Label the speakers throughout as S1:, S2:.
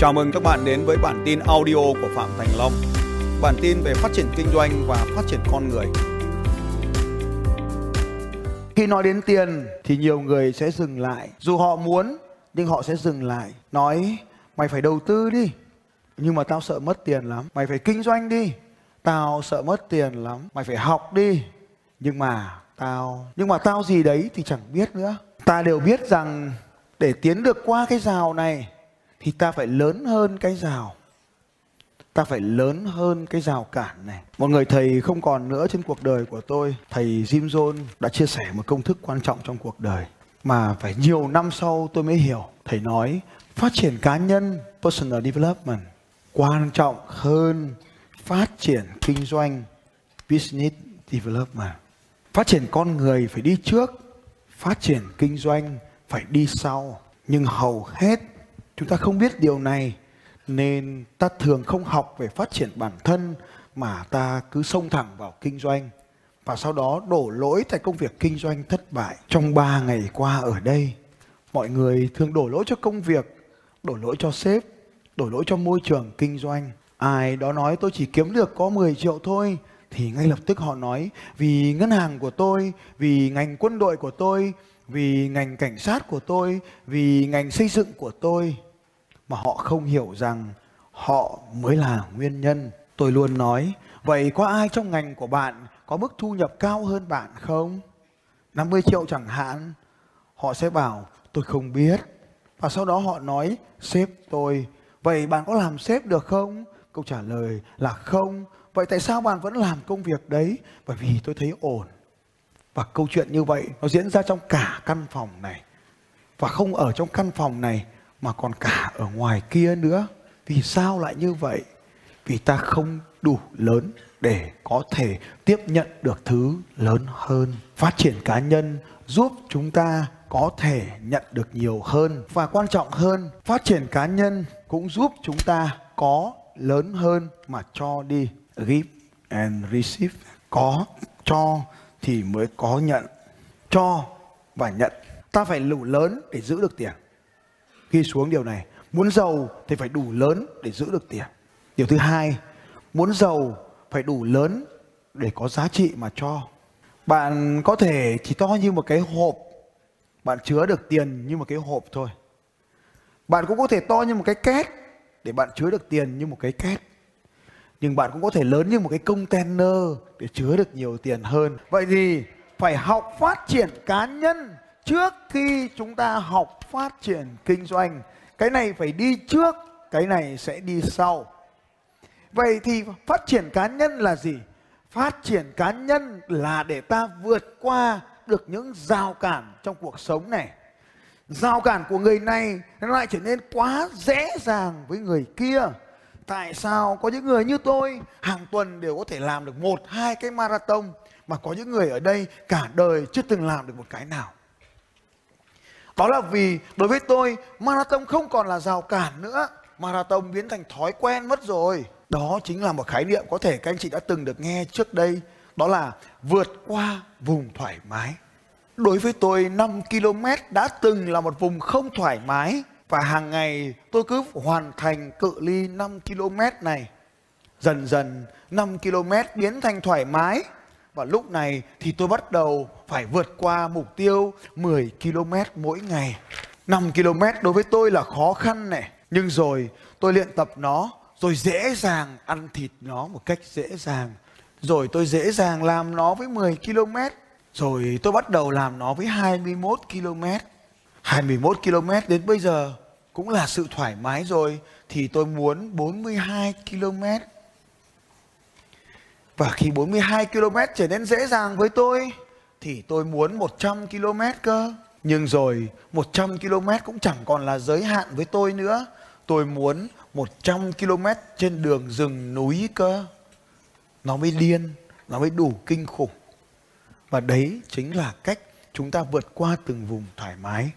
S1: Chào mừng các bạn đến với bản tin audio của Phạm Thành Long. Bản tin về phát triển kinh doanh và phát triển con người.
S2: Khi nói đến tiền thì nhiều người sẽ dừng lại. Dù họ muốn, nhưng họ sẽ dừng lại. Nói, mày phải đầu tư đi. Nhưng mà tao sợ mất tiền lắm. Mày phải kinh doanh đi. Tao sợ mất tiền lắm. Mày phải học đi. Nhưng mà tao... Nhưng mà tao gì đấy thì chẳng biết nữa. Ta đều biết rằng để tiến được qua cái rào này thì ta phải lớn hơn cái rào. Ta phải lớn hơn cái rào cản này. Một người, thầy không còn nữa trên cuộc đời của tôi. Thầy Jim Jones đã chia sẻ một công thức quan trọng trong cuộc đời. Mà phải nhiều năm sau tôi mới hiểu. Thầy nói, phát triển cá nhân, personal development, quan trọng hơn phát triển kinh doanh, business development. Phát triển con người phải đi trước, phát triển kinh doanh phải đi sau. Nhưng hầu hết chúng ta không biết điều này, nên ta thường không học về phát triển bản thân mà ta cứ xông thẳng vào kinh doanh. Và sau đó đổ lỗi tại công việc kinh doanh thất bại trong 3 ngày qua ở đây. Mọi người thường đổ lỗi cho công việc, đổ lỗi cho sếp, đổ lỗi cho môi trường kinh doanh. Ai đó nói, tôi chỉ kiếm được có 10 triệu thôi, thì ngay lập tức họ nói, vì ngân hàng của tôi, vì ngành quân đội của tôi, vì ngành cảnh sát của tôi, vì ngành xây dựng của tôi mà họ không hiểu rằng họ mới là nguyên nhân. Tôi luôn nói, vậy có ai trong ngành của bạn có mức thu nhập cao hơn bạn không? 50 triệu chẳng hạn. Họ sẽ bảo, tôi không biết. Và sau đó họ nói, sếp tôi, vậy bạn có làm sếp được không? Câu trả lời là không. Vậy tại sao bạn vẫn làm công việc đấy? Bởi vì tôi thấy ổn. Và câu chuyện như vậy nó diễn ra trong cả căn phòng này. Và không ở trong căn phòng này mà còn cả ở ngoài kia nữa. Vì sao lại như vậy? Vì ta không đủ lớn để có thể tiếp nhận được thứ lớn hơn. Phát triển cá nhân giúp chúng ta có thể nhận được nhiều hơn và quan trọng hơn, phát triển cá nhân cũng giúp chúng ta có lớn hơn mà cho đi. Give and receive. Có cho thì mới có nhận. Cho và nhận. Ta phải đủ lớn để giữ được tiền ghi xuống điều này, muốn giàu thì phải đủ lớn để giữ được tiền. Điều thứ hai, muốn giàu phải đủ lớn để có giá trị mà cho. Bạn có thể chỉ to như một cái hộp, bạn chứa được tiền như một cái hộp thôi. Bạn cũng có thể to như một cái két để bạn chứa được tiền như một cái két. Nhưng bạn cũng có thể lớn như một cái container để chứa được nhiều tiền hơn. Vậy thì phải học phát triển cá nhân trước khi chúng ta học phát triển kinh doanh, cái này phải đi trước, cái này sẽ đi sau. Vậy thì phát triển cá nhân là gì? Phát triển cá nhân là để ta vượt qua được những rào cản trong cuộc sống này. Rào cản của người này nó lại trở nên quá dễ dàng với người kia. Tại sao? Có những người như tôi, hàng tuần đều có thể làm được một, hai cái marathon, mà có những người ở đây cả đời chưa từng làm được một cái nào đó là vì đối với tôi, marathon không còn là rào cản nữa. Marathon biến thành thói quen mất rồi. Đó chính là một khái niệm có thể các anh chị đã từng được nghe trước đây. Đó là vượt qua vùng thoải mái. Đối với tôi 5 km đã từng là một vùng không thoải mái. Và hàng ngày tôi cứ hoàn thành cự ly 5 km này. Dần dần 5 km biến thành thoải mái và lúc này thì tôi bắt đầu phải vượt qua mục tiêu 10 km mỗi ngày. 5 km đối với tôi là khó khăn này. Nhưng rồi tôi luyện tập nó, rồi dễ dàng ăn thịt nó một cách dễ dàng. Rồi tôi dễ dàng làm nó với 10 km. Rồi tôi bắt đầu làm nó với 21 km. 21 km đến bây giờ cũng là sự thoải mái rồi. Thì tôi muốn 42 km và khi 42 km trở nên dễ dàng với tôi thì tôi muốn 100 km cơ. Nhưng rồi 100 km cũng chẳng còn là giới hạn với tôi nữa. Tôi muốn 100 km trên đường rừng núi cơ. Nó mới điên, nó mới đủ kinh khủng. Và đấy chính là cách chúng ta vượt qua từng vùng thoải mái.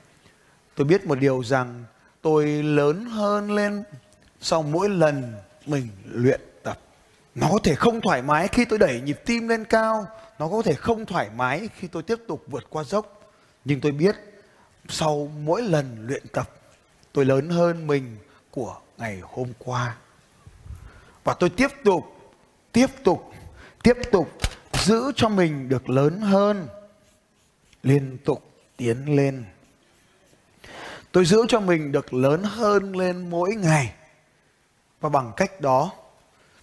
S2: Tôi biết một điều rằng tôi lớn hơn lên sau mỗi lần mình luyện nó có thể không thoải mái khi tôi đẩy nhịp tim lên cao nó có thể không thoải mái khi tôi tiếp tục vượt qua dốc nhưng tôi biết sau mỗi lần luyện tập tôi lớn hơn mình của ngày hôm qua. Và tôi tiếp tục, tiếp tục, tiếp tục giữ cho mình được lớn hơn, liên tục tiến lên. Tôi giữ cho mình được lớn hơn lên mỗi ngày. Và bằng cách đó,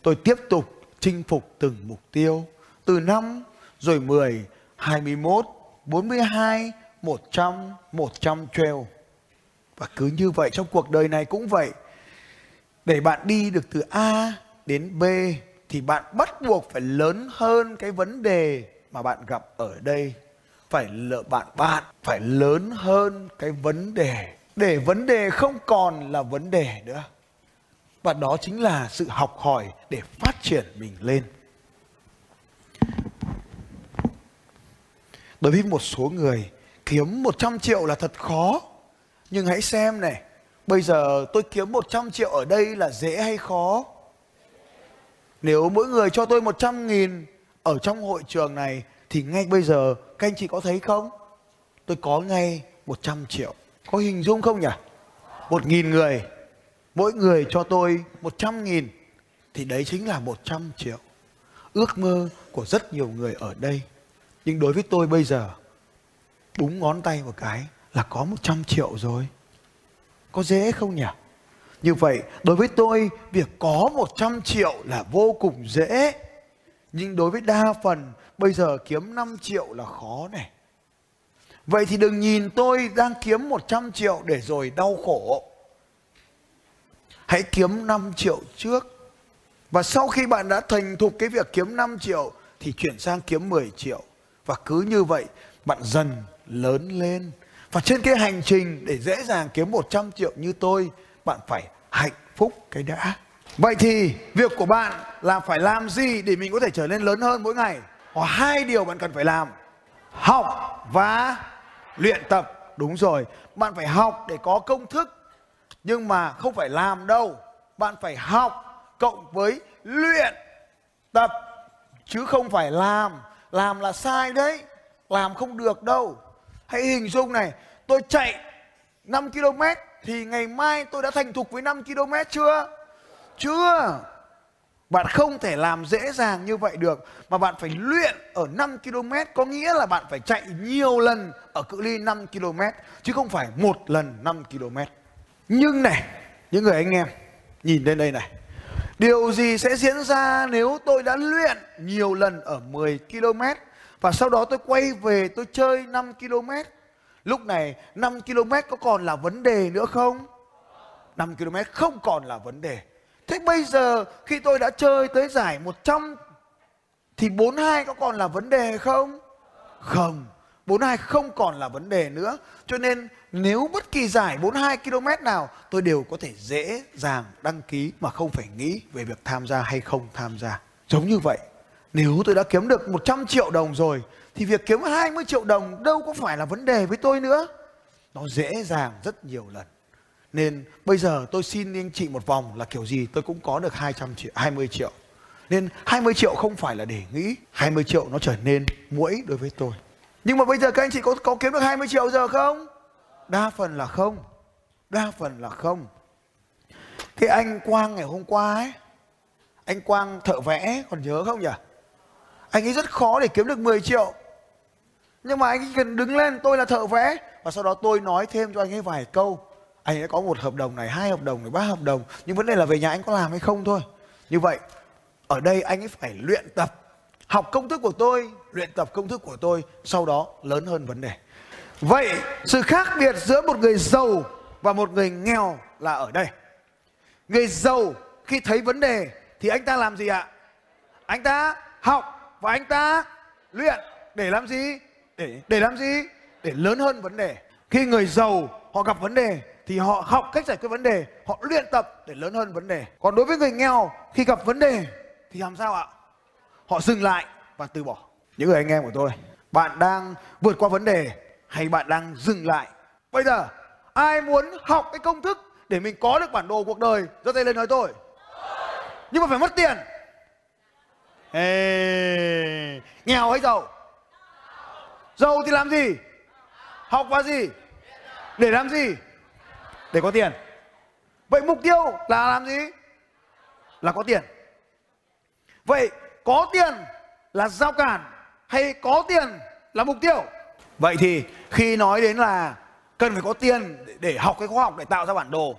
S2: tôi tiếp tục chinh phục từng mục tiêu từ năm rồi 10, 21, 42, 100, 100 trail. Và cứ như vậy trong cuộc đời này cũng vậy. Để bạn đi được từ A đến B thì bạn bắt buộc phải lớn hơn cái vấn đề mà bạn gặp ở đây. Phải lỡ bạn bạn phải lớn hơn cái vấn đề để vấn đề không còn là vấn đề nữa. Và đó chính là sự học hỏi để phát triển mình lên. Đối với một số người kiếm 100 triệu là thật khó. Nhưng hãy xem này, bây giờ tôi kiếm 100 triệu ở đây là dễ hay khó? Nếu mỗi người cho tôi 100 nghìn ở trong hội trường này thì ngay bây giờ các anh chị có thấy không? Tôi có ngay 100 triệu. Có hình dung không nhỉ? Một nghìn người, mỗi người cho tôi 100 nghìn thì đấy chính là 100 triệu. Ước mơ của rất nhiều người ở đây. Nhưng đối với tôi bây giờ, búng ngón tay một cái là có 100 triệu rồi. Có dễ không nhỉ? Như vậy, đối với tôi, việc có 100 triệu là vô cùng dễ. Nhưng đối với đa phần, bây giờ kiếm 5 triệu là khó này. Vậy thì đừng nhìn tôi đang kiếm 100 triệu để rồi đau khổ. Hãy kiếm 5 triệu trước. Và sau khi bạn đã thành thục cái việc kiếm 5 triệu thì chuyển sang kiếm 10 triệu. Và cứ như vậy bạn dần lớn lên. Và trên cái hành trình để dễ dàng kiếm 100 triệu như tôi, bạn phải hạnh phúc cái đã. Vậy thì việc của bạn là phải làm gì để mình có thể trở nên lớn hơn mỗi ngày? Có hai điều bạn cần phải làm. Học và luyện tập. Đúng rồi, bạn phải học để có công thức. Nhưng mà không phải làm đâu. Bạn phải học cộng với luyện tập chứ không phải làm. Làm là sai đấy. Làm không được đâu. Hãy hình dung này, tôi chạy 5 km thì ngày mai tôi đã thành thục với 5 km chưa? Chưa. Bạn không thể làm dễ dàng như vậy được mà bạn phải luyện ở 5 km có nghĩa là bạn phải chạy nhiều lần ở cự ly 5 km chứ không phải một lần 5 km. Nhưng này, những người anh em nhìn lên đây này. Điều gì sẽ diễn ra nếu tôi đã luyện nhiều lần ở 10 km và sau đó tôi quay về tôi chơi 5 km Lúc này 5 km có còn là vấn đề nữa không? 5 km không còn là vấn đề. Thế bây giờ khi tôi đã chơi tới giải 100 thì 42 có còn là vấn đề không? Không. 42 không còn là vấn đề nữa. Cho nên nếu bất kỳ giải 42 km nào tôi đều có thể dễ dàng đăng ký mà không phải nghĩ về việc tham gia hay không tham gia. Giống như vậy, nếu tôi đã kiếm được 100 triệu đồng rồi thì việc kiếm 20 triệu đồng đâu có phải là vấn đề với tôi nữa. Nó dễ dàng rất nhiều lần. Nên bây giờ tôi xin anh chị một vòng là kiểu gì tôi cũng có được 200 triệu, 20 triệu. Nên 20 triệu không phải là để nghĩ, 20 triệu nó trở nên mũi đối với tôi. Nhưng mà bây giờ các anh chị có có kiếm được 20 triệu giờ không? Đa phần là không. Đa phần là không. Cái anh Quang ngày hôm qua ấy, anh Quang thợ vẽ còn nhớ không nhỉ? Anh ấy rất khó để kiếm được 10 triệu nhưng mà anh ấy cần đứng lên tôi là thợ vẽ và sau đó tôi nói thêm cho anh ấy vài câu anh ấy có một hợp đồng này hai hợp đồng này ba hợp đồng nhưng vấn đề là về nhà anh có làm hay không thôi như vậy ở đây anh ấy phải luyện tập học công thức của tôi luyện tập công thức của tôi sau đó lớn hơn vấn đề vậy, sự khác biệt giữa một người giàu và một người nghèo là ở đây. Người giàu khi thấy vấn đề thì anh ta làm gì ạ? Anh ta học và anh ta luyện để làm gì? Để để làm gì? Để lớn hơn vấn đề. Khi người giàu, họ gặp vấn đề thì họ học cách giải quyết vấn đề, họ luyện tập để lớn hơn vấn đề. Còn đối với người nghèo, khi gặp vấn đề thì làm sao ạ? Họ dừng lại và từ bỏ. Những người anh em của tôi, bạn đang vượt qua vấn đề hay bạn đang dừng lại? Bây giờ ai muốn học cái công thức để mình có được bản đồ cuộc đời? Giơ tay lên nói tôi. Nhưng mà phải mất tiền. Ê, nghèo hay giàu? Giàu thì làm gì? Học và gì? Để làm gì? Để có tiền. Vậy mục tiêu là làm gì? Là có tiền. Vậy có tiền là giao cản hay có tiền là mục tiêu? Vậy thì khi nói đến là cần phải có tiền để học cái khoa học để tạo ra bản đồ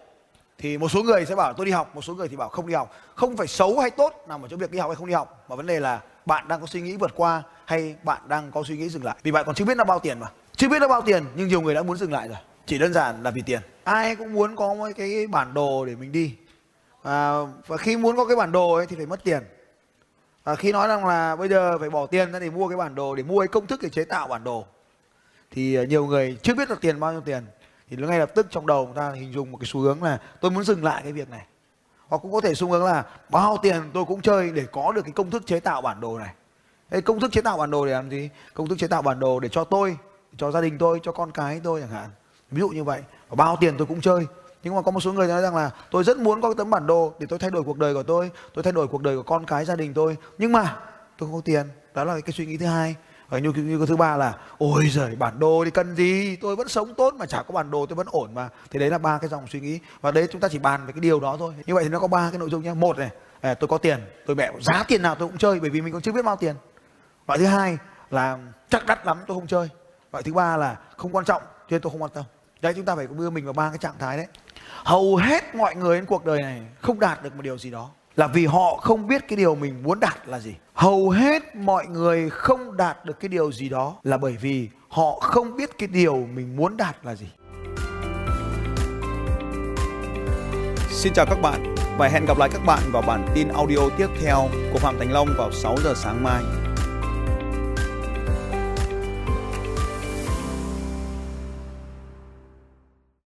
S2: thì một số người sẽ bảo tôi đi học một số người thì bảo không đi học. Không phải xấu hay tốt nằm ở chỗ việc đi học hay không đi học mà vấn đề là bạn đang có suy nghĩ vượt qua hay bạn đang có suy nghĩ dừng lại. Vì bạn còn chưa biết nó bao tiền mà. Chưa biết nó bao tiền nhưng nhiều người đã muốn dừng lại rồi. Chỉ đơn giản là vì tiền. Ai cũng muốn có một cái bản đồ để mình đi. À, và khi muốn có cái bản đồ ấy thì phải mất tiền. À, khi nói rằng là bây giờ phải bỏ tiền ra để mua cái bản đồ để mua cái công thức để chế tạo bản đồ thì ờ, nhiều người chưa biết là tiền, bao nhiêu tiền. Thì ngay lập tức trong đầu người ta hình dung một cái xu hướng là tôi muốn dừng lại cái việc này. Hoặc cũng có thể xu hướng là bao tiền tôi cũng chơi để có được cái công thức chế tạo bản đồ này. Cái công thức chế tạo bản đồ để làm gì? Công thức chế tạo bản đồ để cho tôi, cho gia đình tôi, cho con cái tôi chẳng hạn. Ví dụ như vậy. Và bao tiền tôi cũng chơi. Nhưng mà có một số người nói rằng là tôi rất muốn có cái tấm bản đồ để tôi thay đổi cuộc đời của tôi tôi thay đổi cuộc đời của con cái, gia đình tôi. Nhưng mà tôi không có tiền. Đó là cái suy nghĩ thứ hai và như, như cái thứ ba là ôi giời bản đồ thì cần gì? Tôi vẫn sống tốt mà chả có bản đồ tôi vẫn ổn mà. Thì đấy là ba cái dòng suy nghĩ. Và đấy chúng ta chỉ bàn về cái điều đó thôi. Như vậy thì nó có ba cái nội dung nhé. Một này à, tôi có tiền tôi mẹ giá tiền nào tôi cũng chơi bởi vì mình còn chưa biết bao tiền. Loại thứ hai là chắc đắt lắm tôi không chơi. Loại thứ ba là không quan trọng cho nên tôi không quan tâm. Đấy chúng ta phải đưa mình vào ba cái trạng thái đấy. Hầu hết mọi người trên cuộc đời này không đạt được một điều gì đó là vì họ không biết cái điều mình muốn đạt là gì hầu hết mọi người không đạt được cái điều gì đó là bởi vì họ không biết cái điều mình muốn đạt là gì
S1: Xin chào các bạn và hẹn gặp lại các bạn vào bản tin audio tiếp theo của Phạm Thành Long vào 6 giờ sáng mai.